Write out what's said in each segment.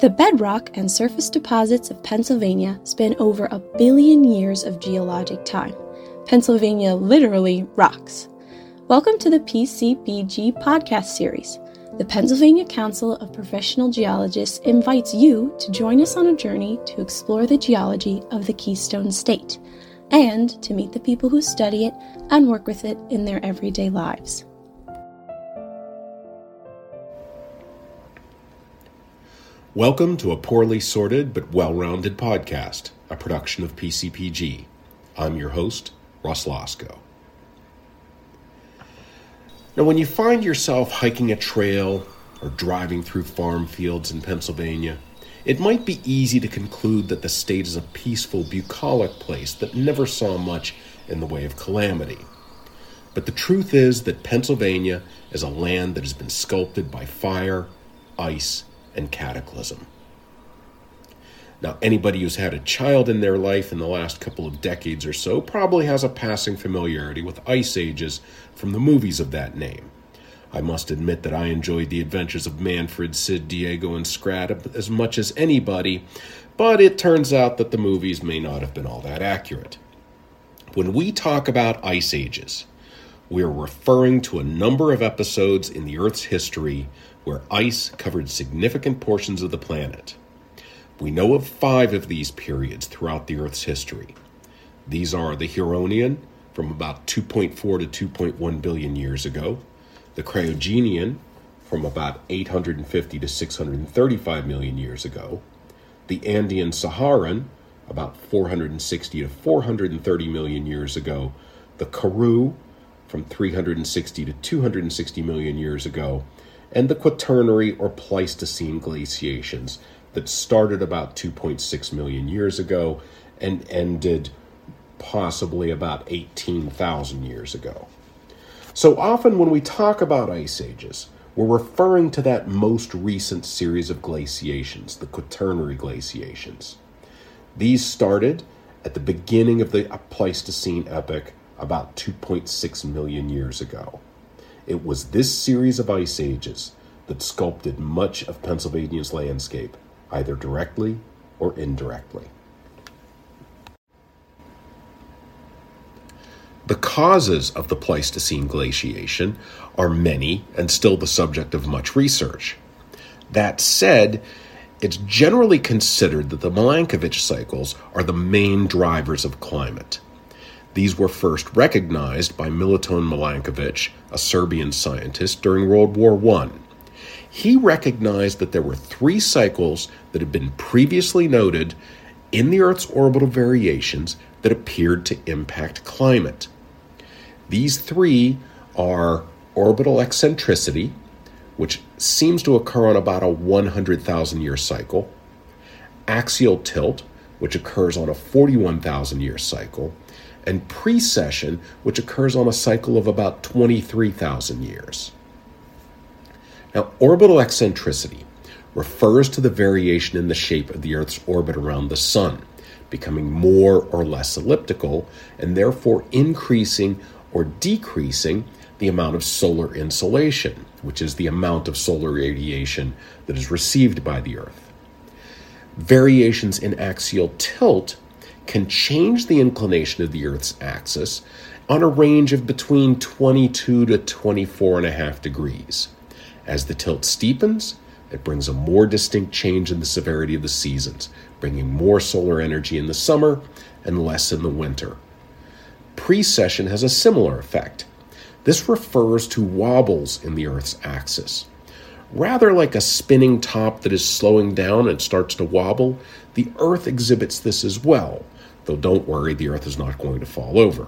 The bedrock and surface deposits of Pennsylvania span over a billion years of geologic time. Pennsylvania literally rocks. Welcome to the PCPG podcast series. The Pennsylvania Council of Professional Geologists invites you to join us on a journey to explore the geology of the Keystone State and to meet the people who study it and work with it in their everyday lives. Welcome to a poorly sorted but well rounded podcast, a production of PCPG. I'm your host, Russ Lasco. Now, when you find yourself hiking a trail or driving through farm fields in Pennsylvania, it might be easy to conclude that the state is a peaceful, bucolic place that never saw much in the way of calamity. But the truth is that Pennsylvania is a land that has been sculpted by fire, ice, and cataclysm. Now, anybody who's had a child in their life in the last couple of decades or so probably has a passing familiarity with ice ages from the movies of that name. I must admit that I enjoyed the adventures of Manfred, Sid, Diego, and Scrat as much as anybody, but it turns out that the movies may not have been all that accurate. When we talk about ice ages, we are referring to a number of episodes in the Earth's history where ice covered significant portions of the planet. We know of five of these periods throughout the Earth's history. These are the Huronian, from about 2.4 to 2.1 billion years ago, the Cryogenian, from about 850 to 635 million years ago, the Andean Saharan, about 460 to 430 million years ago, the Karoo, from 360 to 260 million years ago, and the Quaternary or Pleistocene glaciations that started about 2.6 million years ago and ended possibly about 18,000 years ago. So often when we talk about ice ages, we're referring to that most recent series of glaciations, the Quaternary glaciations. These started at the beginning of the Pleistocene epoch about 2.6 million years ago. It was this series of ice ages that sculpted much of Pennsylvania's landscape, either directly or indirectly. The causes of the Pleistocene glaciation are many and still the subject of much research. That said, it's generally considered that the Milankovitch cycles are the main drivers of climate. These were first recognized by Milutin Milankovitch, a Serbian scientist, during World War I. He recognized that there were three cycles that had been previously noted in the Earth's orbital variations that appeared to impact climate. These three are orbital eccentricity, which seems to occur on about a 100,000 year cycle, axial tilt, which occurs on a 41,000 year cycle, and precession, which occurs on a cycle of about 23,000 years. Now, orbital eccentricity refers to the variation in the shape of the Earth's orbit around the Sun, becoming more or less elliptical, and therefore increasing or decreasing the amount of solar insolation, which is the amount of solar radiation that is received by the Earth. Variations in axial tilt can change the inclination of the Earth's axis on a range of between 22 to 24 and a half degrees. As the tilt steepens, it brings a more distinct change in the severity of the seasons, bringing more solar energy in the summer and less in the winter. Precession has a similar effect. This refers to wobbles in the Earth's axis. Rather like a spinning top that is slowing down and starts to wobble, the Earth exhibits this as well, though don't worry, the Earth is not going to fall over.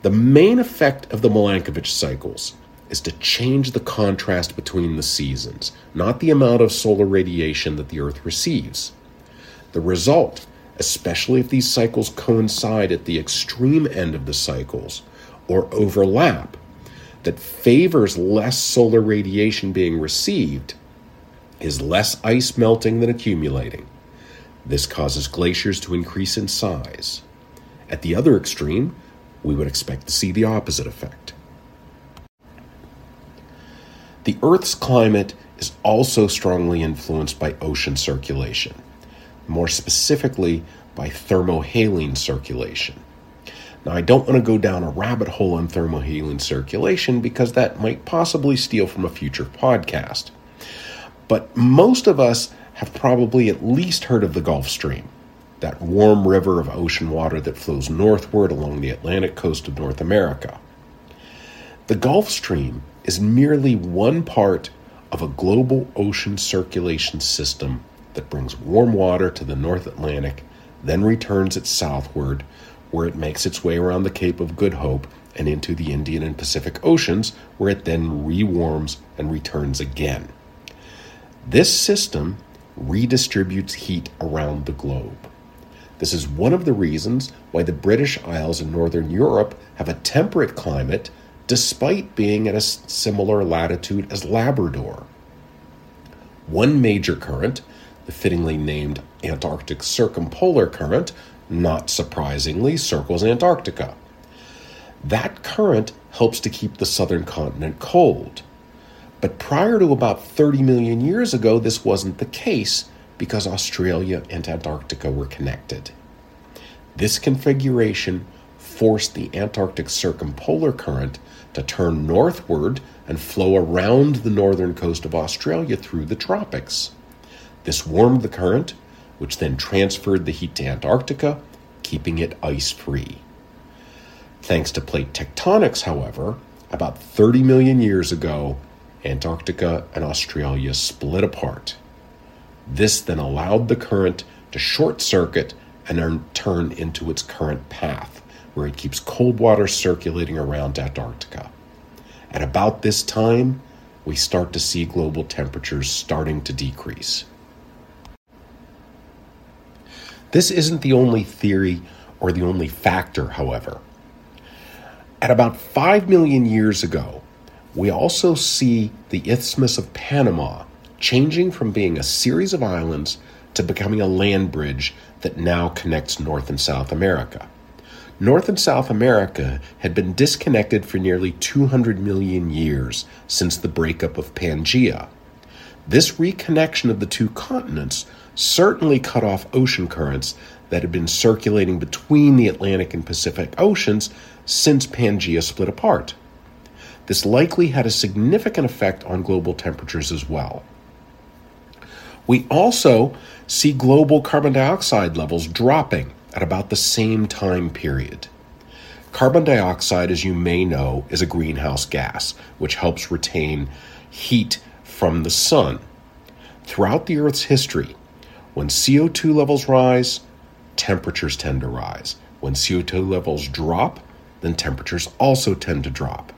The main effect of the Milankovitch cycles is to change the contrast between the seasons, not the amount of solar radiation that the Earth receives. The result, especially if these cycles coincide at the extreme end of the cycles or overlap, that favors less solar radiation being received, is less ice melting than accumulating. This causes glaciers to increase in size. At the other extreme, we would expect to see the opposite effect. The Earth's climate is also strongly influenced by ocean circulation, more specifically by thermohaline circulation. Now, I don't want to go down a rabbit hole on thermohaline circulation because that might possibly steal from a future podcast. But most of us have probably at least heard of the Gulf Stream, that warm river of ocean water that flows northward along the Atlantic coast of North America. The Gulf Stream is merely one part of a global ocean circulation system that brings warm water to the North Atlantic, then returns it southward where it makes its way around the Cape of Good Hope and into the Indian and Pacific Oceans, where it then rewarms and returns again. This system redistributes heat around the globe. This is one of the reasons why the British Isles in northern Europe have a temperate climate despite being at a similar latitude as Labrador. One major current, the fittingly named Antarctic Circumpolar Current, not surprisingly, circles Antarctica. That current helps to keep the southern continent cold. But prior to about 30 million years ago, this wasn't the case because Australia and Antarctica were connected. This configuration forced the Antarctic circumpolar current to turn northward and flow around the northern coast of Australia through the tropics. This warmed the current, which then transferred the heat to Antarctica, keeping it ice free. Thanks to plate tectonics, however, about 30 million years ago, Antarctica and Australia split apart. This then allowed the current to short circuit and turn into its current path, where it keeps cold water circulating around Antarctica. At about this time, we start to see global temperatures starting to decrease. This isn't the only theory or the only factor, however. At about 5 million years ago, we also see the Isthmus of Panama changing from being a series of islands to becoming a land bridge that now connects North and South America. North and South America had been disconnected for nearly 200 million years since the breakup of Pangaea. This reconnection of the two continents certainly cut off ocean currents that had been circulating between the Atlantic and Pacific Oceans since Pangaea split apart. This likely had a significant effect on global temperatures as well. We also see global carbon dioxide levels dropping at about the same time period. Carbon dioxide, as you may know, is a greenhouse gas which helps retain heat from the sun. Throughout the Earth's history, when CO2 levels rise, temperatures tend to rise. When CO2 levels drop, then temperatures also tend to drop.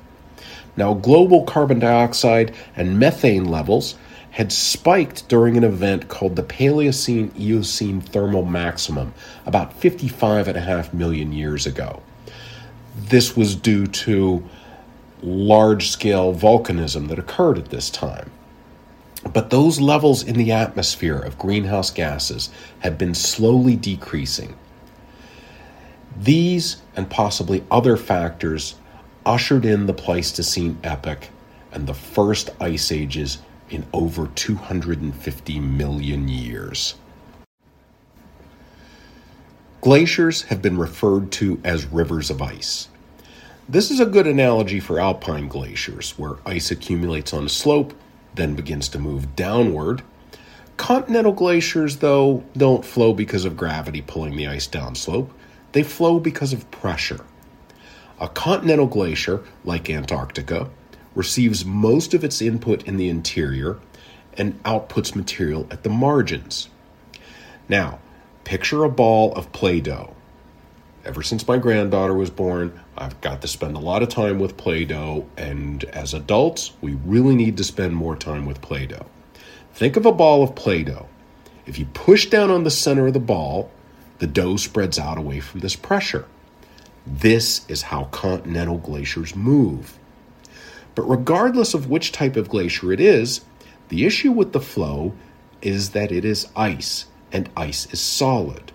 Now, global carbon dioxide and methane levels had spiked during an event called the Paleocene Eocene thermal maximum about 55.5 million years ago. This was due to large scale volcanism that occurred at this time. But those levels in the atmosphere of greenhouse gases have been slowly decreasing. These and possibly other factors ushered in the Pleistocene epoch and the first ice ages in over 250 million years. Glaciers have been referred to as rivers of ice. This is a good analogy for alpine glaciers, where ice accumulates on a slope then begins to move downward. Continental glaciers, though, don't flow because of gravity pulling the ice downslope, they flow because of pressure. A continental glacier, like Antarctica, receives most of its input in the interior and outputs material at the margins. Now, picture a ball of Play Doh. Ever since my granddaughter was born, I've got to spend a lot of time with Play Doh, and as adults, we really need to spend more time with Play Doh. Think of a ball of Play Doh. If you push down on the center of the ball, the dough spreads out away from this pressure. This is how continental glaciers move. But regardless of which type of glacier it is, the issue with the flow is that it is ice, and ice is solid.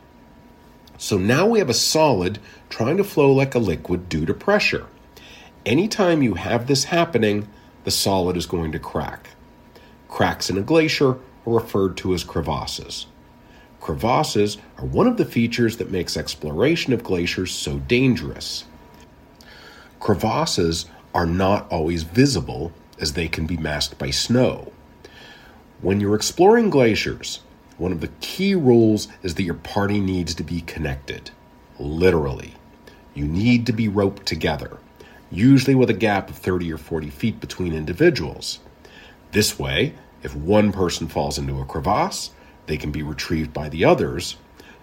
So now we have a solid trying to flow like a liquid due to pressure. Anytime you have this happening, the solid is going to crack. Cracks in a glacier are referred to as crevasses. Crevasses are one of the features that makes exploration of glaciers so dangerous. Crevasses are not always visible as they can be masked by snow. When you're exploring glaciers, one of the key rules is that your party needs to be connected. Literally. You need to be roped together, usually with a gap of 30 or 40 feet between individuals. This way, if one person falls into a crevasse, they can be retrieved by the others,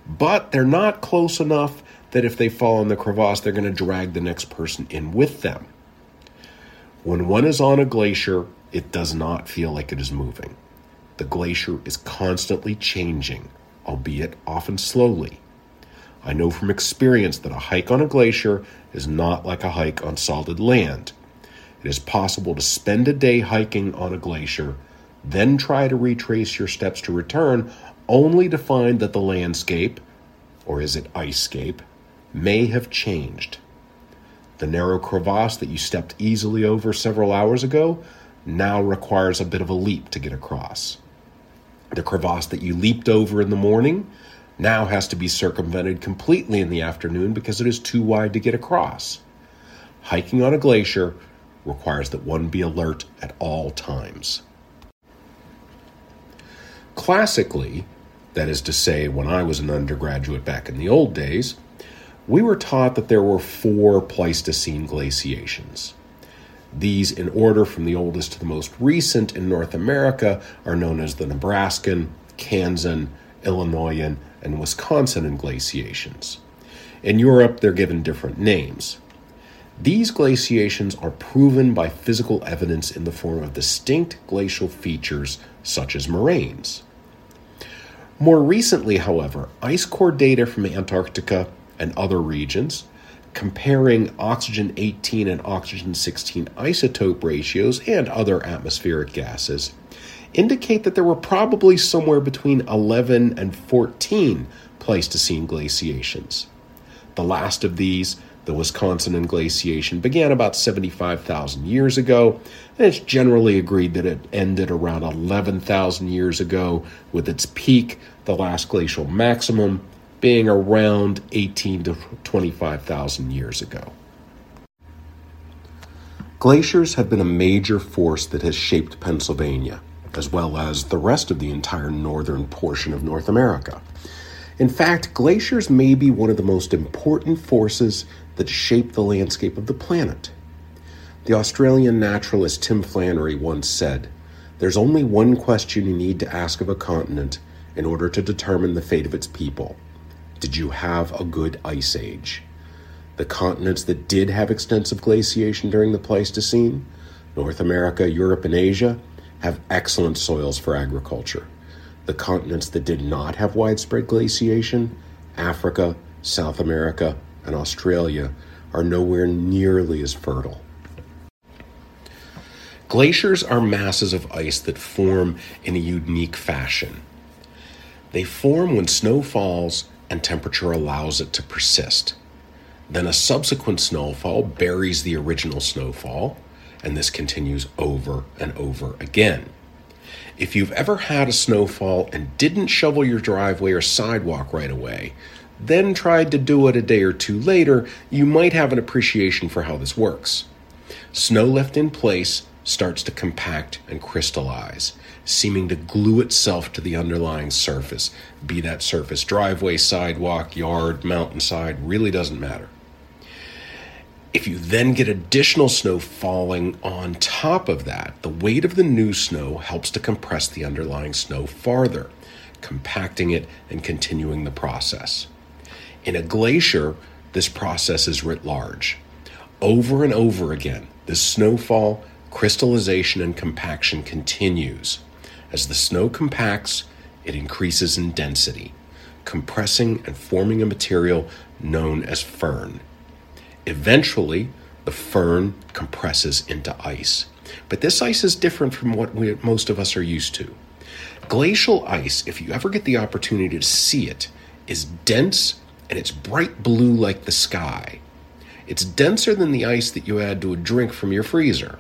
but they're not close enough that if they fall in the crevasse, they're going to drag the next person in with them. When one is on a glacier, it does not feel like it is moving. The glacier is constantly changing, albeit often slowly. I know from experience that a hike on a glacier is not like a hike on solid land. It is possible to spend a day hiking on a glacier, then try to retrace your steps to return, only to find that the landscape, or is it icescape, may have changed. The narrow crevasse that you stepped easily over several hours ago now requires a bit of a leap to get across. The crevasse that you leaped over in the morning now has to be circumvented completely in the afternoon because it is too wide to get across. Hiking on a glacier requires that one be alert at all times. Classically, that is to say, when I was an undergraduate back in the old days, we were taught that there were four Pleistocene glaciations. These, in order from the oldest to the most recent in North America, are known as the Nebraskan, Kansan, Illinoisan, and Wisconsin glaciations. In Europe, they're given different names. These glaciations are proven by physical evidence in the form of distinct glacial features such as moraines. More recently, however, ice core data from Antarctica and other regions, comparing oxygen 18 and oxygen 16 isotope ratios and other atmospheric gases, indicate that there were probably somewhere between 11 and 14 Pleistocene glaciations. The last of these, the Wisconsin glaciation, began about 75,000 years ago, and it's generally agreed that it ended around 11,000 years ago, with its peak, the last glacial maximum, being around 18 to 25,000 years ago. Glaciers have been a major force that has shaped Pennsylvania, as well as the rest of the entire northern portion of North America. In fact, glaciers may be one of the most important forces that shape the landscape of the planet. The Australian naturalist Tim Flannery once said, There's only one question you need to ask of a continent in order to determine the fate of its people did you have a good ice age? The continents that did have extensive glaciation during the Pleistocene, North America, Europe, and Asia, have excellent soils for agriculture. The continents that did not have widespread glaciation, Africa, South America, and Australia, are nowhere nearly as fertile. Glaciers are masses of ice that form in a unique fashion. They form when snow falls and temperature allows it to persist. Then a subsequent snowfall buries the original snowfall, and this continues over and over again. If you've ever had a snowfall and didn't shovel your driveway or sidewalk right away, then tried to do it a day or two later, you might have an appreciation for how this works. Snow left in place starts to compact and crystallize, seeming to glue itself to the underlying surface, be that surface driveway, sidewalk, yard, mountainside, really doesn't matter. If you then get additional snow falling on top of that, the weight of the new snow helps to compress the underlying snow farther, compacting it and continuing the process. In a glacier, this process is writ large. Over and over again, the snowfall crystallization and compaction continues. As the snow compacts, it increases in density, compressing and forming a material known as firn. Eventually, the firn compresses into ice. But this ice is different from what we, most of us are used to. Glacial ice, if you ever get the opportunity to see it, is dense and it's bright blue like the sky. It's denser than the ice that you add to a drink from your freezer.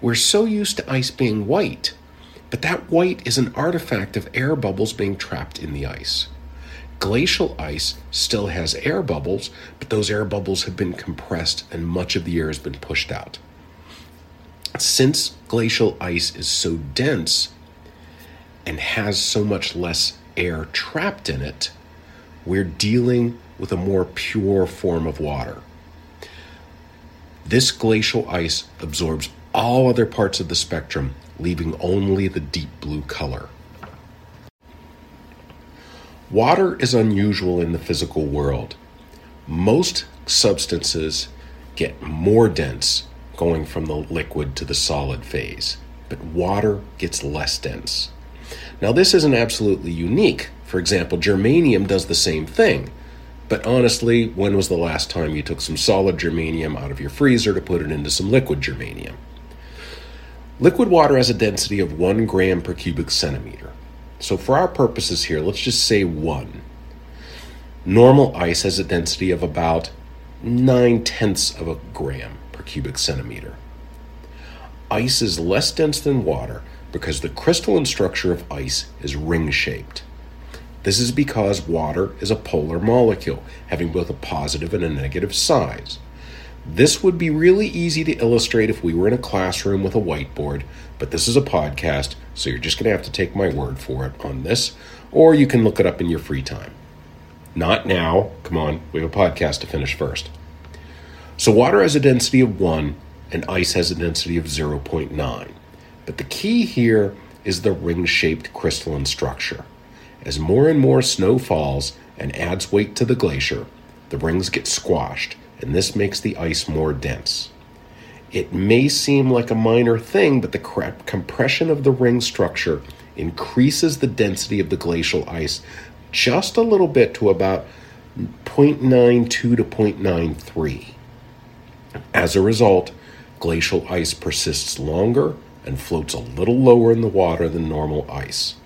We're so used to ice being white. But that white is an artifact of air bubbles being trapped in the ice. Glacial ice still has air bubbles, but those air bubbles have been compressed and much of the air has been pushed out. Since glacial ice is so dense and has so much less air trapped in it, we're dealing with a more pure form of water. This glacial ice absorbs all other parts of the spectrum, leaving only the deep blue color. Water is unusual in the physical world. Most substances get more dense going from the liquid to the solid phase, but water gets less dense. Now, this isn't absolutely unique. For example, germanium does the same thing. But honestly, when was the last time you took some solid germanium out of your freezer to put it into some liquid germanium? Liquid water has a density of 1 gram per cubic centimeter. So, for our purposes here, let's just say 1. Normal ice has a density of about 9 tenths of a gram per cubic centimeter. Ice is less dense than water because the crystalline structure of ice is ring shaped. This is because water is a polar molecule, having both a positive and a negative size. This would be really easy to illustrate if we were in a classroom with a whiteboard, but this is a podcast, so you're just going to have to take my word for it on this, or you can look it up in your free time. Not now. Come on, we have a podcast to finish first. So, water has a density of 1, and ice has a density of 0.9. But the key here is the ring shaped crystalline structure. As more and more snow falls and adds weight to the glacier, the rings get squashed, and this makes the ice more dense. It may seem like a minor thing, but the compression of the ring structure increases the density of the glacial ice just a little bit to about 0.92 to 0.93. As a result, glacial ice persists longer and floats a little lower in the water than normal ice.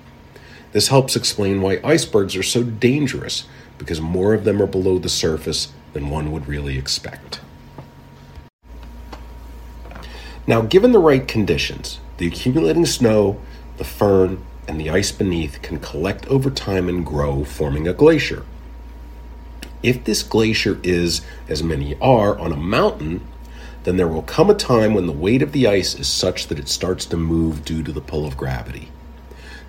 This helps explain why icebergs are so dangerous, because more of them are below the surface than one would really expect. Now, given the right conditions, the accumulating snow, the firn, and the ice beneath can collect over time and grow, forming a glacier. If this glacier is, as many are, on a mountain, then there will come a time when the weight of the ice is such that it starts to move due to the pull of gravity.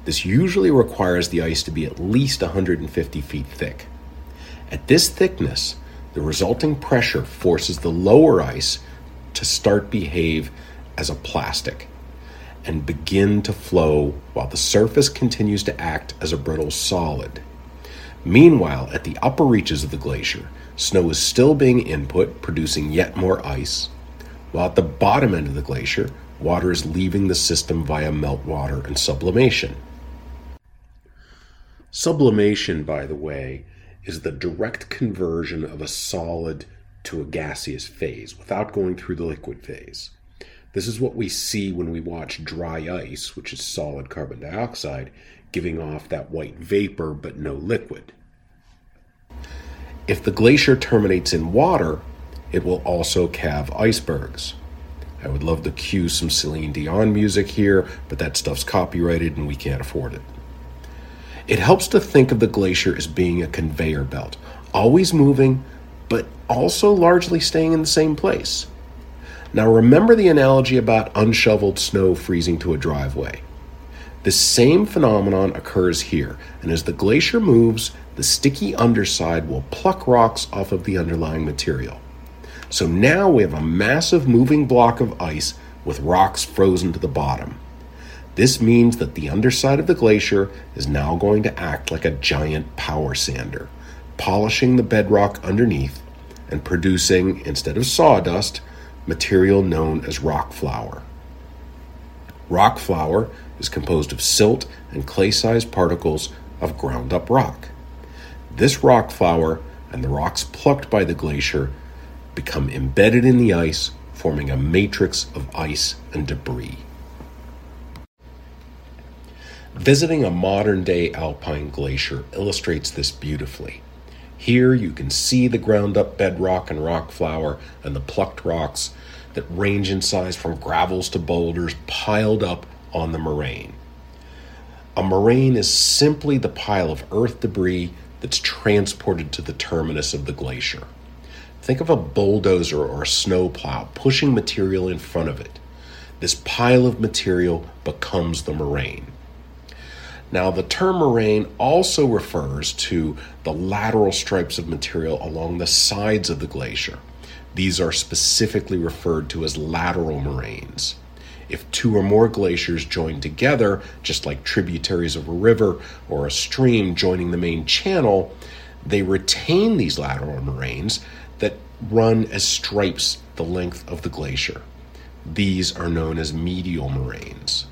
This usually requires the ice to be at least 150 feet thick. At this thickness, the resulting pressure forces the lower ice to start behave as a plastic and begin to flow while the surface continues to act as a brittle solid. Meanwhile, at the upper reaches of the glacier, snow is still being input, producing yet more ice, while at the bottom end of the glacier, water is leaving the system via meltwater and sublimation. Sublimation, by the way, is the direct conversion of a solid to a gaseous phase without going through the liquid phase. This is what we see when we watch dry ice, which is solid carbon dioxide, giving off that white vapor but no liquid. If the glacier terminates in water, it will also calve icebergs. I would love to cue some Celine Dion music here, but that stuff's copyrighted and we can't afford it. It helps to think of the glacier as being a conveyor belt, always moving, but also largely staying in the same place. Now, remember the analogy about unshoveled snow freezing to a driveway. The same phenomenon occurs here, and as the glacier moves, the sticky underside will pluck rocks off of the underlying material. So now we have a massive moving block of ice with rocks frozen to the bottom. This means that the underside of the glacier is now going to act like a giant power sander, polishing the bedrock underneath and producing, instead of sawdust, material known as rock flour. Rock flour is composed of silt and clay sized particles of ground up rock. This rock flour and the rocks plucked by the glacier become embedded in the ice, forming a matrix of ice and debris. Visiting a modern day alpine glacier illustrates this beautifully. Here you can see the ground up bedrock and rock flour and the plucked rocks that range in size from gravels to boulders piled up on the moraine. A moraine is simply the pile of earth debris that's transported to the terminus of the glacier. Think of a bulldozer or a snowplow pushing material in front of it. This pile of material becomes the moraine. Now, the term moraine also refers to the lateral stripes of material along the sides of the glacier. These are specifically referred to as lateral moraines. If two or more glaciers join together, just like tributaries of a river or a stream joining the main channel, they retain these lateral moraines that run as stripes the length of the glacier. These are known as medial moraines.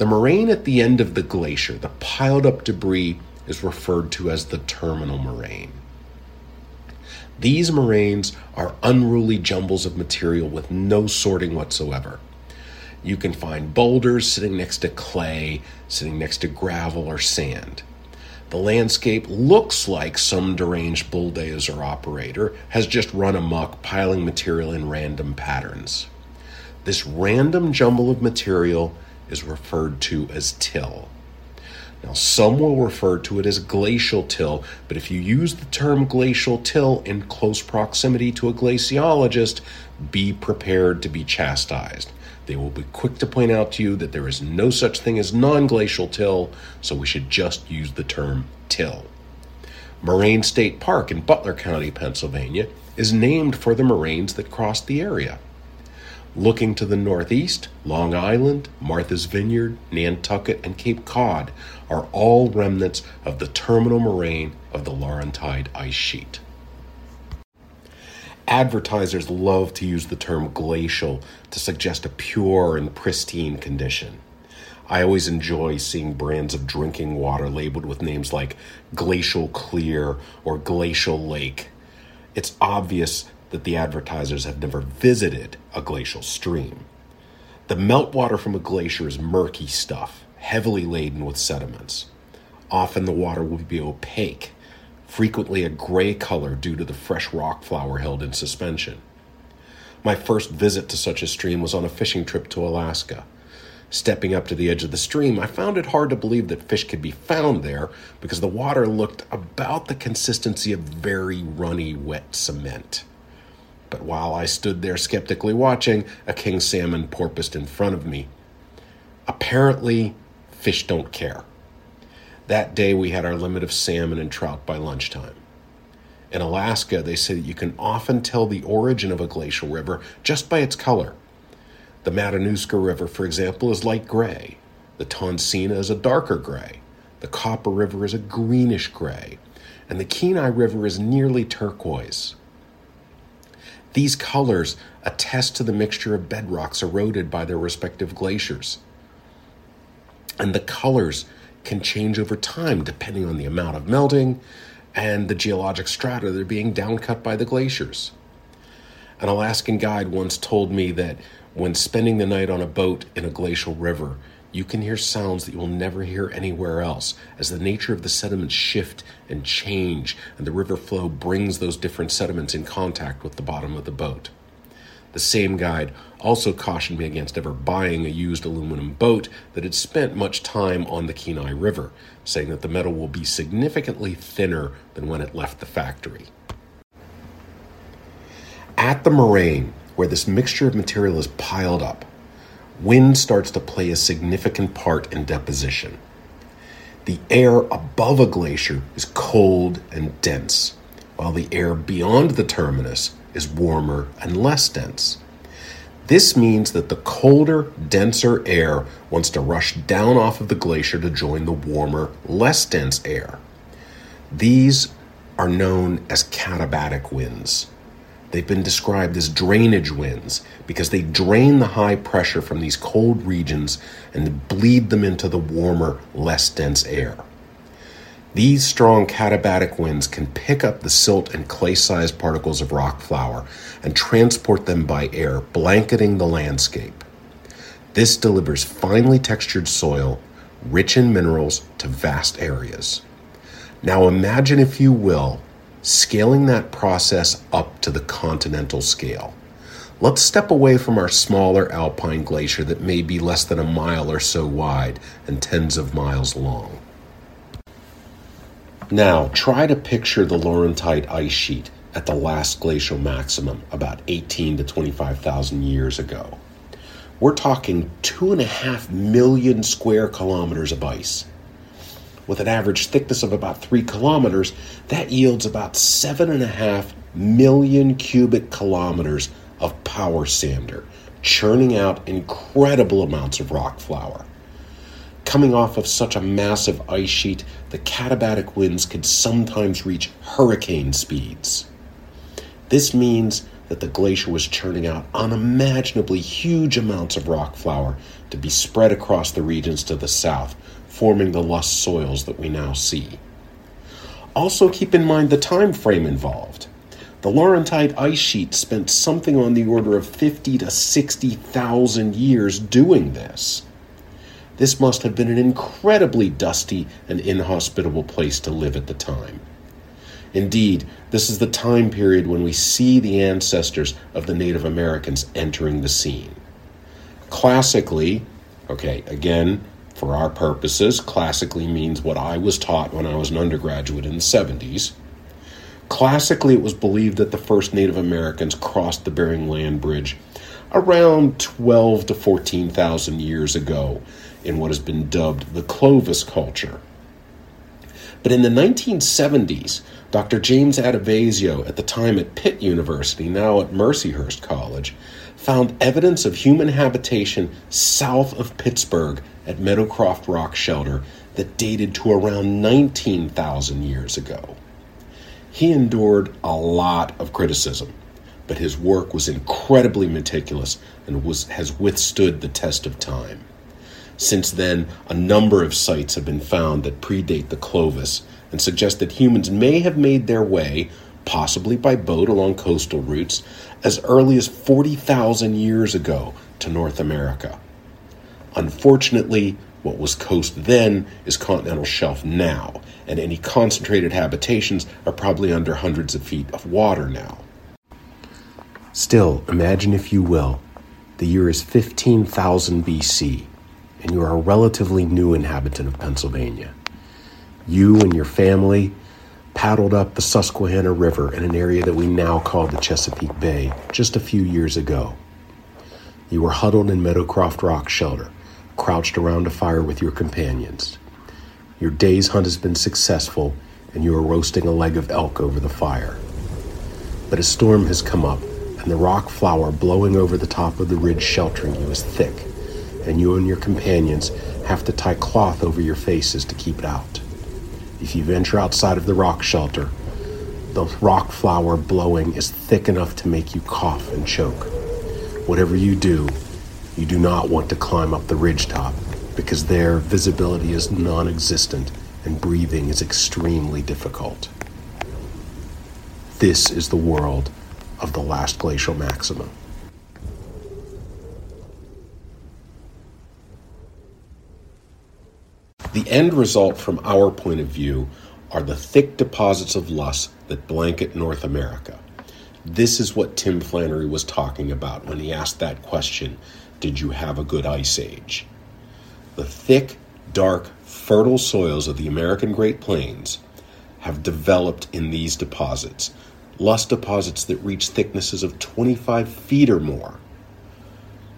The moraine at the end of the glacier, the piled up debris, is referred to as the terminal moraine. These moraines are unruly jumbles of material with no sorting whatsoever. You can find boulders sitting next to clay, sitting next to gravel or sand. The landscape looks like some deranged bulldozer operator has just run amok, piling material in random patterns. This random jumble of material is referred to as till. Now, some will refer to it as glacial till, but if you use the term glacial till in close proximity to a glaciologist, be prepared to be chastised. They will be quick to point out to you that there is no such thing as non glacial till, so we should just use the term till. Moraine State Park in Butler County, Pennsylvania, is named for the moraines that crossed the area. Looking to the northeast, Long Island, Martha's Vineyard, Nantucket, and Cape Cod are all remnants of the terminal moraine of the Laurentide ice sheet. Advertisers love to use the term glacial to suggest a pure and pristine condition. I always enjoy seeing brands of drinking water labeled with names like Glacial Clear or Glacial Lake. It's obvious that the advertisers have never visited a glacial stream. The meltwater from a glacier is murky stuff, heavily laden with sediments. Often the water will be opaque, frequently a gray color due to the fresh rock flour held in suspension. My first visit to such a stream was on a fishing trip to Alaska. Stepping up to the edge of the stream, I found it hard to believe that fish could be found there because the water looked about the consistency of very runny, wet cement. But while I stood there skeptically watching, a king salmon porpoised in front of me. Apparently, fish don't care. That day, we had our limit of salmon and trout by lunchtime. In Alaska, they say that you can often tell the origin of a glacial river just by its color. The Matanuska River, for example, is light gray. The Tonsina is a darker gray. The Copper River is a greenish gray. And the Kenai River is nearly turquoise. These colors attest to the mixture of bedrocks eroded by their respective glaciers. And the colors can change over time depending on the amount of melting and the geologic strata that are being downcut by the glaciers. An Alaskan guide once told me that when spending the night on a boat in a glacial river, you can hear sounds that you will never hear anywhere else as the nature of the sediments shift and change, and the river flow brings those different sediments in contact with the bottom of the boat. The same guide also cautioned me against ever buying a used aluminum boat that had spent much time on the Kenai River, saying that the metal will be significantly thinner than when it left the factory. At the moraine, where this mixture of material is piled up, wind starts to play a significant part in deposition. The air above a glacier is cold and dense, while the air beyond the terminus is warmer and less dense. This means that the colder, denser air wants to rush down off of the glacier to join the warmer, less dense air. These are known as katabatic winds. They've been described as drainage winds because they drain the high pressure from these cold regions and bleed them into the warmer, less dense air. These strong katabatic winds can pick up the silt and clay sized particles of rock flour and transport them by air, blanketing the landscape. This delivers finely textured soil, rich in minerals, to vast areas. Now imagine, if you will, scaling that process up to the continental scale. let's step away from our smaller alpine glacier that may be less than a mile or so wide and tens of miles long. Now, try to picture the Laurentide ice sheet at the last glacial maximum about 18 to 25,000 years ago. We're talking two and a half million square kilometers of ice. With an average thickness of about three kilometers, that yields about seven and a half million cubic kilometers of power sander, churning out incredible amounts of rock flour. Coming off of such a massive ice sheet, the katabatic winds could sometimes reach hurricane speeds. This means that the glacier was churning out unimaginably huge amounts of rock flour to be spread across the regions to the south, forming the loess soils that we now see. Also keep in mind the time frame involved. The Laurentide ice sheet spent something on the order of 50 to 60,000 years doing this. This must have been an incredibly dusty and inhospitable place to live at the time. Indeed, this is the time period when we see the ancestors of the Native Americans entering the scene. Classically, okay, again, for our purposes, classically means what I was taught when I was an undergraduate in the 70s. Classically, it was believed that the first Native Americans crossed the Bering Land Bridge around 12 to 14,000 years ago in what has been dubbed the Clovis culture. But in the 1970s, Dr. James Adovasio, at the time at Pitt University, now at Mercyhurst College, found evidence of human habitation south of Pittsburgh at Meadowcroft Rock Shelter that dated to around 19,000 years ago. He endured a lot of criticism, but his work was incredibly meticulous and was, has withstood the test of time. Since then, a number of sites have been found that predate the Clovis and suggest that humans may have made their way, possibly by boat along coastal routes, as early as 40,000 years ago to North America. Unfortunately, what was coast then is continental shelf now, and any concentrated habitations are probably under hundreds of feet of water now. Still, imagine if you will, the year is 15,000 BC, and you are a relatively new inhabitant of Pennsylvania you and your family paddled up the Susquehanna River in an area that we now call the Chesapeake Bay just a few years ago. You were huddled in Meadowcroft Rock Shelter, crouched around a fire with your companions. Your day's hunt has been successful, and you are roasting a leg of elk over the fire. But a storm has come up, and the rock flour blowing over the top of the ridge sheltering you is thick, and you and your companions have to tie cloth over your faces to keep it out. If you venture outside of the rock shelter, the rock flour blowing is thick enough to make you cough and choke. Whatever you do, you do not want to climb up the ridge top because there visibility is non existent and breathing is extremely difficult. This is the world of the last glacial maxima. The end result from our point of view are the thick deposits of loess that blanket North America. This is what Tim Flannery was talking about when he asked that question Did you have a good ice age? The thick, dark, fertile soils of the American Great Plains have developed in these deposits, loess deposits that reach thicknesses of 25 feet or more.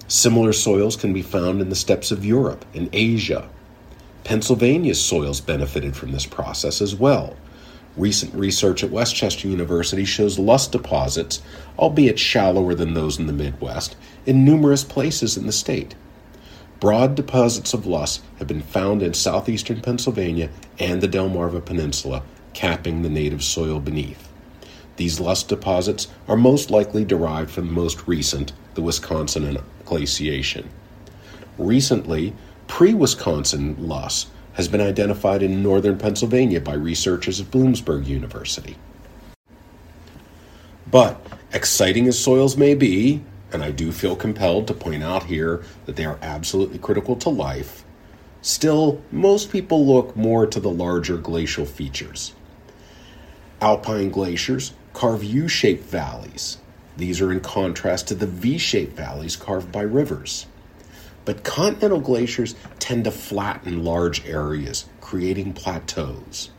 Similar soils can be found in the steppes of Europe and Asia, Pennsylvania's soils benefited from this process as well. Recent research at West Chester University shows loess deposits, albeit shallower than those in the Midwest, in numerous places in the state. Broad deposits of loess have been found in southeastern Pennsylvania and the Delmarva Peninsula, capping the native soil beneath. These loess deposits are most likely derived from the most recent, the Wisconsin glaciation. Recently, Pre Wisconsin loess has been identified in northern Pennsylvania by researchers at Bloomsburg University. But, exciting as soils may be, and I do feel compelled to point out here that they are absolutely critical to life, still, most people look more to the larger glacial features. Alpine glaciers carve U shaped valleys, These are in contrast to the V shaped valleys carved by rivers. But continental glaciers tend to flatten large areas, creating plateaus.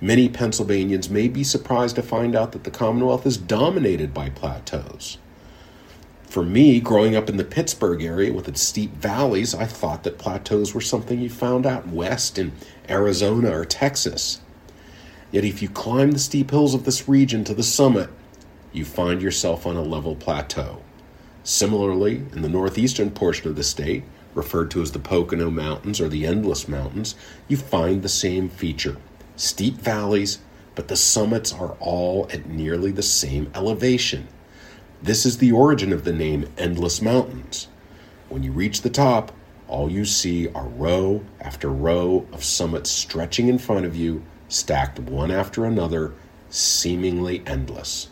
Many Pennsylvanians may be surprised to find out that the Commonwealth is dominated by plateaus. For me, growing up in the Pittsburgh area with its steep valleys, I thought that plateaus were something you found out west in Arizona or Texas. Yet, if you climb the steep hills of this region to the summit, you find yourself on a level plateau. Similarly, in the northeastern portion of the state, referred to as the Pocono Mountains or the Endless Mountains, you find the same feature steep valleys, but the summits are all at nearly the same elevation. This is the origin of the name Endless Mountains. When you reach the top, all you see are row after row of summits stretching in front of you, stacked one after another, seemingly endless.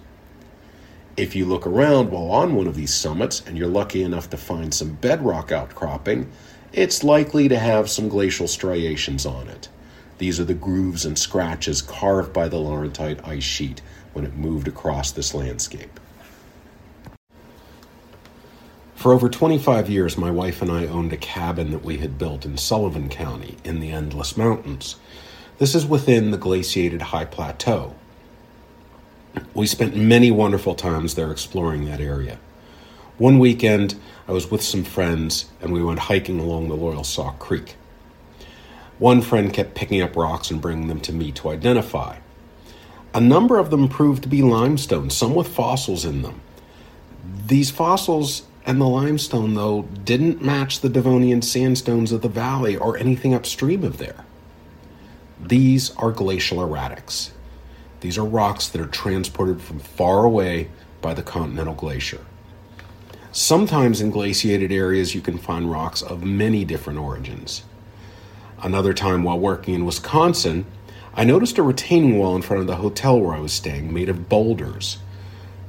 If you look around while on one of these summits and you're lucky enough to find some bedrock outcropping, it's likely to have some glacial striations on it. These are the grooves and scratches carved by the Laurentide ice sheet when it moved across this landscape. For over 25 years, my wife and I owned a cabin that we had built in Sullivan County in the Endless Mountains. This is within the glaciated high plateau. We spent many wonderful times there exploring that area. One weekend, I was with some friends and we went hiking along the Loyal Loyalsock Creek. One friend kept picking up rocks and bringing them to me to identify. A number of them proved to be limestone, some with fossils in them. These fossils and the limestone, though, didn't match the Devonian sandstones of the valley or anything upstream of there. These are glacial erratics. These are rocks that are transported from far away by the continental glacier. Sometimes in glaciated areas, you can find rocks of many different origins. Another time while working in Wisconsin, I noticed a retaining wall in front of the hotel where I was staying made of boulders.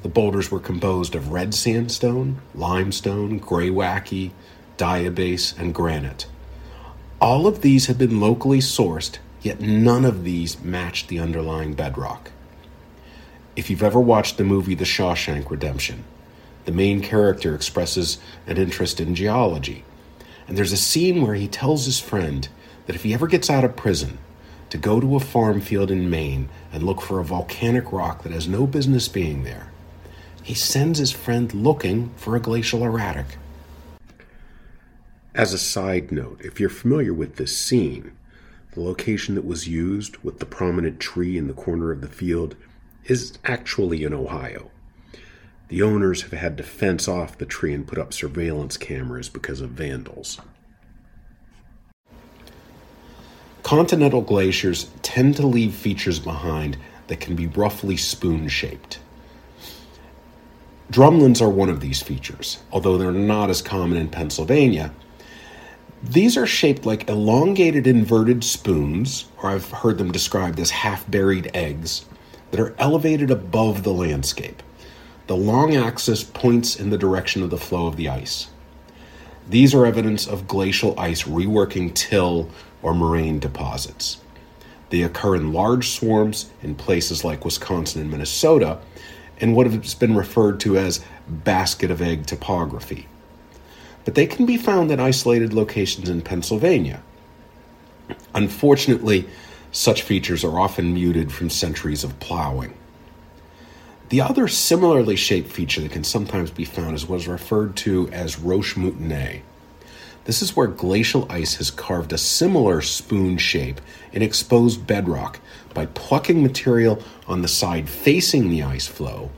The boulders were composed of red sandstone, limestone, greywacke, diabase, and granite. All of these had been locally sourced, yet none of these matched the underlying bedrock. If you've ever watched the movie The Shawshank Redemption, the main character expresses an interest in geology. And there's a scene where he tells his friend that if he ever gets out of prison, to go to a farm field in Maine and look for a volcanic rock that has no business being there. He sends his friend looking for a glacial erratic. As a side note, if you're familiar with this scene, the location that was used with the prominent tree in the corner of the field is actually in Ohio. The owners have had to fence off the tree and put up surveillance cameras because of vandals. Continental glaciers tend to leave features behind that can be roughly spoon shaped. Drumlins are one of these features, although they're not as common in Pennsylvania. These are shaped like elongated inverted spoons, or I've heard them described as half buried eggs, that are elevated above the landscape. The long axis points in the direction of the flow of the ice. These are evidence of glacial ice reworking till or moraine deposits. They occur in large swarms in places like Wisconsin and Minnesota in what has been referred to as basket of egg topography. But they can be found in isolated locations in Pennsylvania. Unfortunately, such features are often muted from centuries of plowing. The other similarly shaped feature that can sometimes be found is what is referred to as roche moutonnées. This is where glacial ice has carved a similar spoon shape in exposed bedrock by plucking material on the side facing the ice flow,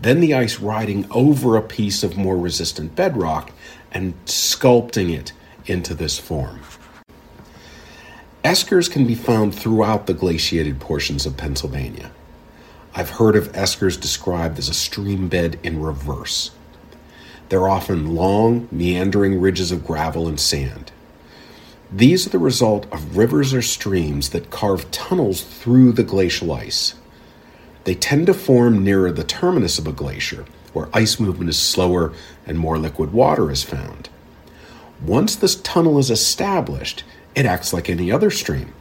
then the ice riding over a piece of more resistant bedrock and sculpting it into this form. Eskers can be found throughout the glaciated portions of Pennsylvania. I've heard of eskers described as a stream bed in reverse. They're often long, meandering ridges of gravel and sand. These are the result of rivers or streams that carve tunnels through the glacial ice. They tend to form nearer the terminus of a glacier, where ice movement is slower and more liquid water is found. Once this tunnel is established, it acts like any other stream,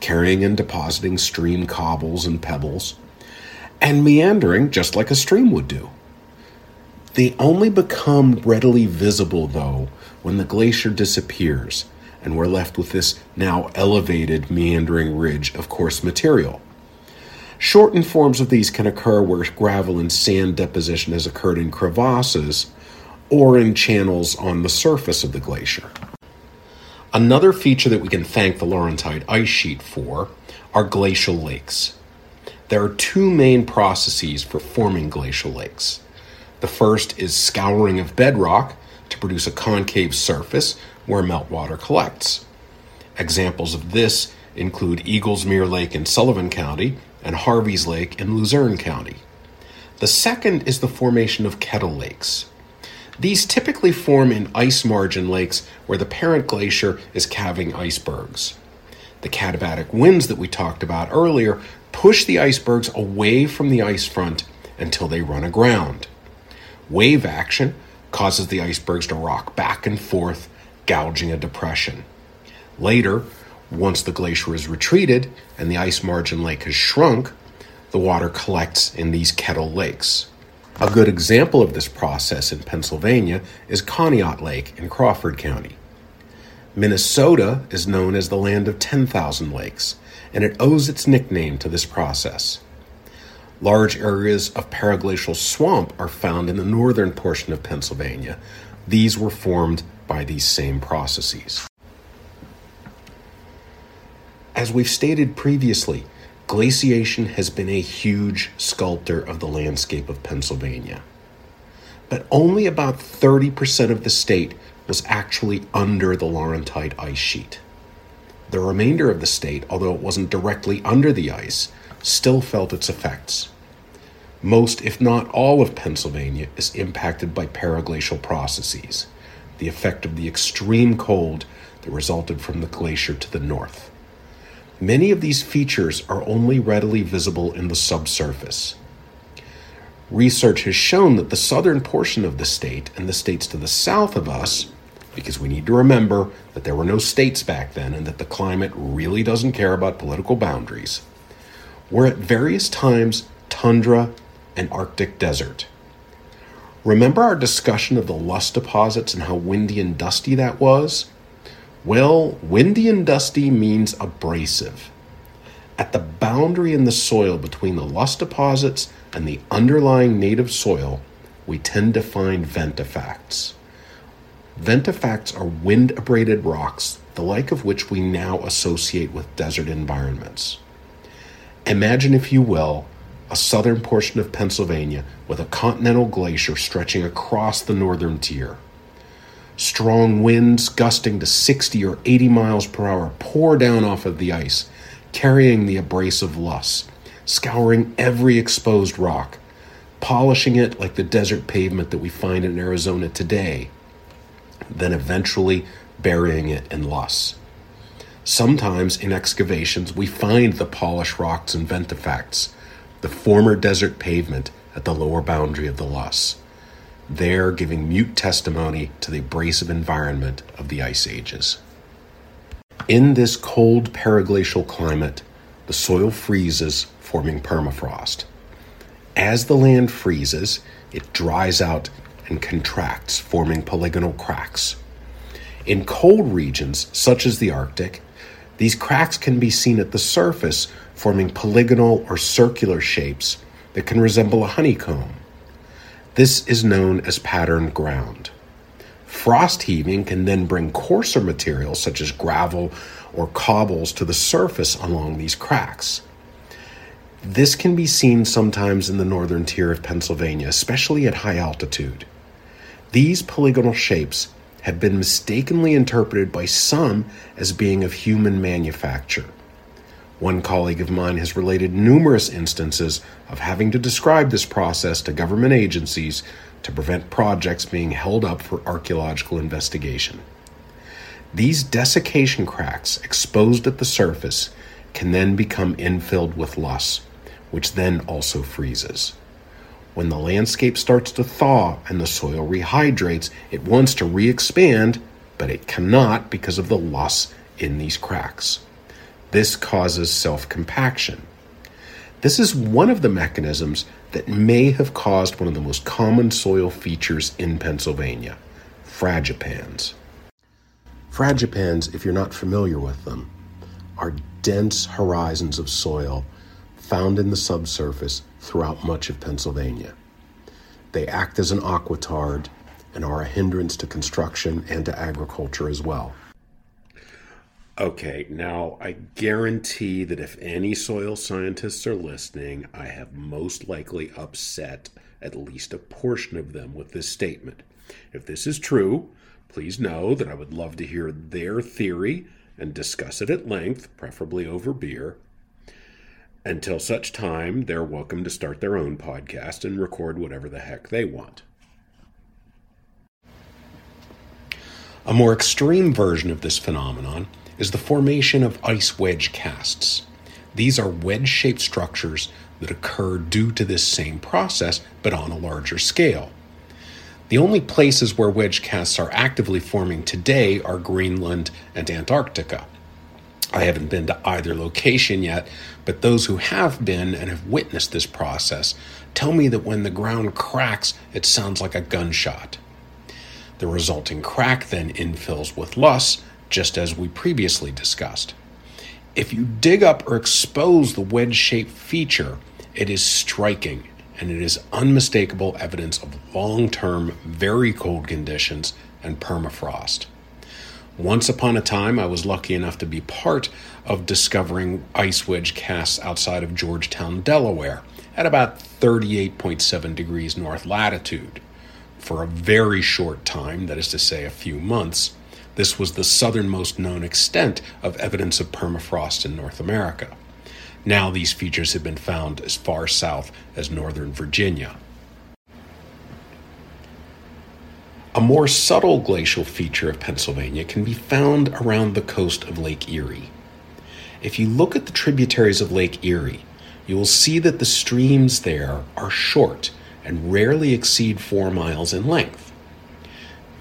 carrying and depositing stream cobbles and pebbles, and meandering just like a stream would do. They only become readily visible, though, when the glacier disappears and we're left with this now elevated, meandering ridge of coarse material. Shortened forms of these can occur where gravel and sand deposition has occurred in crevasses or in channels on the surface of the glacier. Another feature that we can thank the Laurentide ice sheet for are glacial lakes. There are two main processes for forming glacial lakes. The first is scouring of bedrock to produce a concave surface where meltwater collects. Examples of this include Eagles Mere Lake in Sullivan County and Harvey's Lake in Luzerne County. The second is the formation of kettle lakes. These typically form in ice margin lakes where the parent glacier is calving icebergs. The katabatic winds that we talked about earlier push the icebergs away from the ice front until they run aground. Wave action causes the icebergs to rock back and forth, gouging a depression. Later, once the glacier has retreated and the ice margin lake has shrunk, the water collects in these kettle lakes. A good example of this process in Pennsylvania is Conneaut Lake in Crawford County. Minnesota is known as the land of 10,000 lakes, and it owes its nickname to this process. Large areas of periglacial swamp are found in the northern portion of Pennsylvania. These were formed by these same processes. As we've stated previously, glaciation has been a huge sculptor of the landscape of Pennsylvania. But only about 30% of the state was actually under the Laurentide ice sheet. The remainder of the state, although it wasn't directly under the ice, still felt its effects. Most, if not all, of Pennsylvania is impacted by periglacial processes, the effect of the extreme cold that resulted from the glacier to the north. Many of these features are only readily visible in the subsurface. Research has shown that the southern portion of the state and the states to the south of us because we need to remember that there were no states back then and that the climate really doesn't care about political boundaries, were at various times tundra and Arctic desert. Remember our discussion of the loess deposits and how windy and dusty that was? Well, windy and dusty means abrasive. At the boundary in the soil between the loess deposits and the underlying native soil, we tend to find ventifacts. Ventifacts are wind abraded rocks, the like of which we now associate with desert environments. Imagine, if you will, a southern portion of Pennsylvania with a continental glacier stretching across the northern tier. Strong winds gusting to 60 or 80 miles per hour pour down off of the ice, carrying the abrasive loess, scouring every exposed rock, polishing it like the desert pavement that we find in Arizona today then eventually burying it in loess. Sometimes in excavations, we find the polished rocks and ventifacts, the former desert pavement at the lower boundary of the loess, there giving mute testimony to the abrasive environment of the ice ages. In this cold periglacial climate, the soil freezes, forming permafrost. As the land freezes, it dries out and contracts, forming polygonal cracks. In cold regions, such as the Arctic, these cracks can be seen at the surface, forming polygonal or circular shapes that can resemble a honeycomb. This is known as patterned ground. Frost heaving can then bring coarser materials such as gravel or cobbles to the surface along these cracks. This can be seen sometimes in the northern tier of Pennsylvania, especially at high altitude. These polygonal shapes have been mistakenly interpreted by some as being of human manufacture. One colleague of mine has related numerous instances of having to describe this process to government agencies to prevent projects being held up for archaeological investigation. These desiccation cracks exposed at the surface can then become infilled with loess, which then also freezes. When the landscape starts to thaw and the soil rehydrates, it wants to re expand, but it cannot because of the loess in these cracks. This causes self compaction. This is one of the mechanisms that may have caused one of the most common soil features in Pennsylvania fragipans. Fragipans, if you're not familiar with them, are dense horizons of soil found in the subsurface throughout much of Pennsylvania. They act as an aquitard and are a hindrance to construction and to agriculture as well. Okay, now I guarantee that if any soil scientists are listening, I have most likely upset at least a portion of them with this statement. If this is true, please know that I would love to hear their theory and discuss it at length, preferably over beer. Until such time, they're welcome to start their own podcast and record whatever the heck they want. A more extreme version of this phenomenon is the formation of ice wedge casts. These are wedge shaped structures that occur due to this same process, but on a larger scale. The only places where wedge casts are actively forming today are Greenland and Antarctica. I haven't been to either location yet, but those who have been and have witnessed this process tell me that when the ground cracks, it sounds like a gunshot. The resulting crack then infills with loess, just as we previously discussed. If you dig up or expose the wedge shaped feature, it is striking and it is unmistakable evidence of long term, very cold conditions and permafrost. Once upon a time, I was lucky enough to be part of discovering ice wedge casts outside of Georgetown, Delaware, at about 38.7 degrees north latitude. For a very short time, that is to say, a few months, this was the southernmost known extent of evidence of permafrost in North America. Now, these features have been found as far south as northern Virginia. A more subtle glacial feature of Pennsylvania can be found around the coast of Lake Erie. If you look at the tributaries of Lake Erie, you will see that the streams there are short and rarely exceed four miles in length.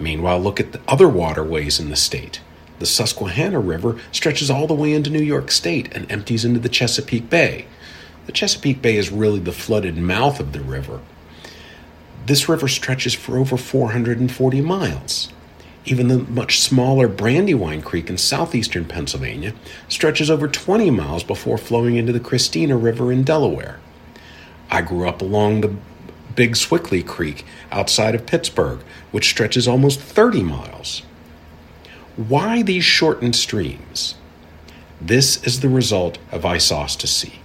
Meanwhile, look at the other waterways in the state. The Susquehanna River stretches all the way into New York State and empties into the Chesapeake Bay. The Chesapeake Bay is really the flooded mouth of the river. This river stretches for over 440 miles. Even the much smaller Brandywine Creek in southeastern Pennsylvania stretches over 20 miles before flowing into the Christina River in Delaware. I grew up along the Big Sewickley Creek outside of Pittsburgh, which stretches almost 30 miles. Why these shortened streams? This is the result of isostasy.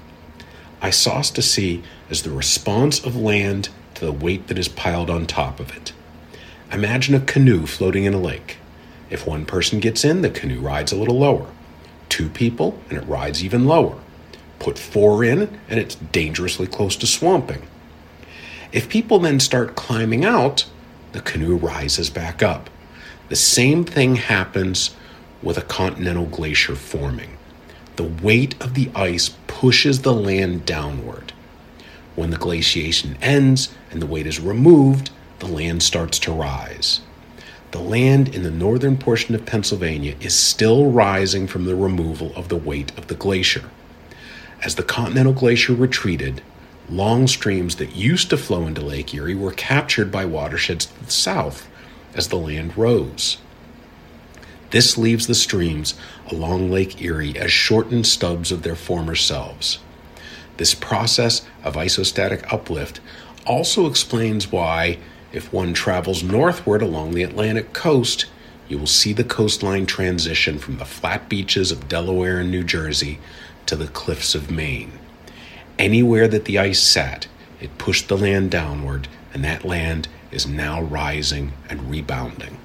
Isostasy is the response of land to the weight that is piled on top of it. Imagine a canoe floating in a lake. If one person gets in, the canoe rides a little lower. Two people, and it rides even lower. Put four in, and it's dangerously close to swamping. If people then start climbing out, the canoe rises back up. The same thing happens with a continental glacier forming. The weight of the ice pushes the land downward. When the glaciation ends and the weight is removed, the land starts to rise. The land in the northern portion of Pennsylvania is still rising from the removal of the weight of the glacier. As the continental glacier retreated, long streams that used to flow into Lake Erie were captured by watersheds to the south as the land rose. This leaves the streams along Lake Erie as shortened stubs of their former selves. This process of isostatic uplift also explains why, if one travels northward along the Atlantic coast, you will see the coastline transition from the flat beaches of Delaware and New Jersey to the cliffs of Maine. Anywhere that the ice sat, it pushed the land downward, and that land is now rising and rebounding.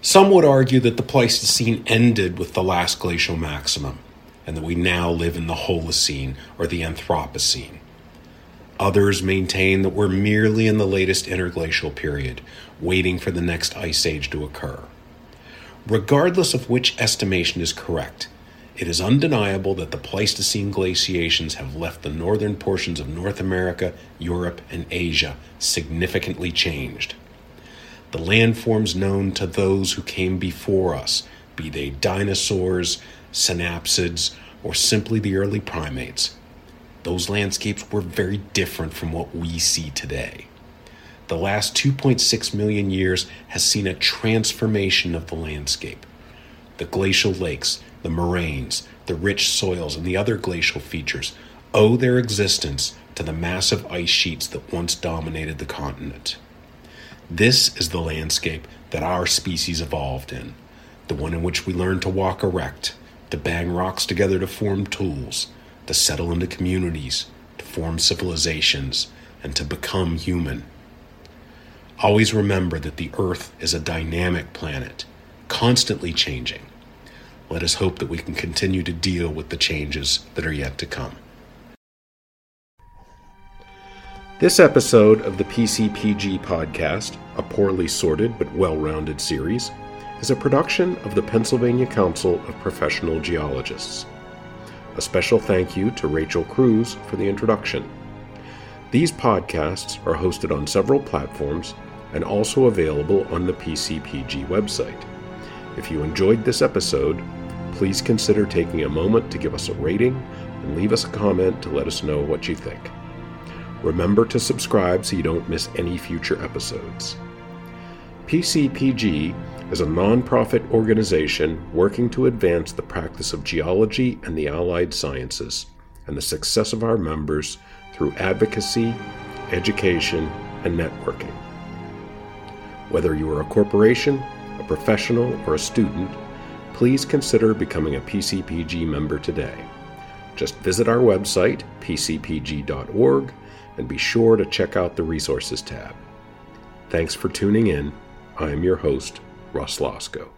Some would argue that the Pleistocene ended with the last glacial maximum, and that we now live in the Holocene or the Anthropocene. Others maintain that we're merely in the latest interglacial period, waiting for the next ice age to occur. Regardless of which estimation is correct, it is undeniable that the Pleistocene glaciations have left the northern portions of North America, Europe, and Asia significantly changed. The landforms known to those who came before us, be they dinosaurs, synapsids, or simply the early primates, those landscapes were very different from what we see today. The last 2.6 million years has seen a transformation of the landscape. The glacial lakes, the moraines, the rich soils, and the other glacial features owe their existence to the massive ice sheets that once dominated the continent. This is the landscape that our species evolved in, the one in which we learned to walk erect, to bang rocks together to form tools, to settle into communities, to form civilizations, and to become human. Always remember that the Earth is a dynamic planet, constantly changing. Let us hope that we can continue to deal with the changes that are yet to come. This episode of the PCPG podcast, a poorly sorted but well rounded series, is a production of the Pennsylvania Council of Professional Geologists. A special thank you to Rachel Cruz for the introduction. These podcasts are hosted on several platforms and also available on the PCPG website. If you enjoyed this episode, please consider taking a moment to give us a rating and leave us a comment to let us know what you think. Remember to subscribe so you don't miss any future episodes. PCPG is a nonprofit organization working to advance the practice of geology and the allied sciences and the success of our members through advocacy, education, and networking. Whether you are a corporation, professional, or a student, please consider becoming a PCPG member today. Just visit our website, pcpg.org, and be sure to check out the Resources tab. Thanks for tuning in. I am your host, Russ Losco.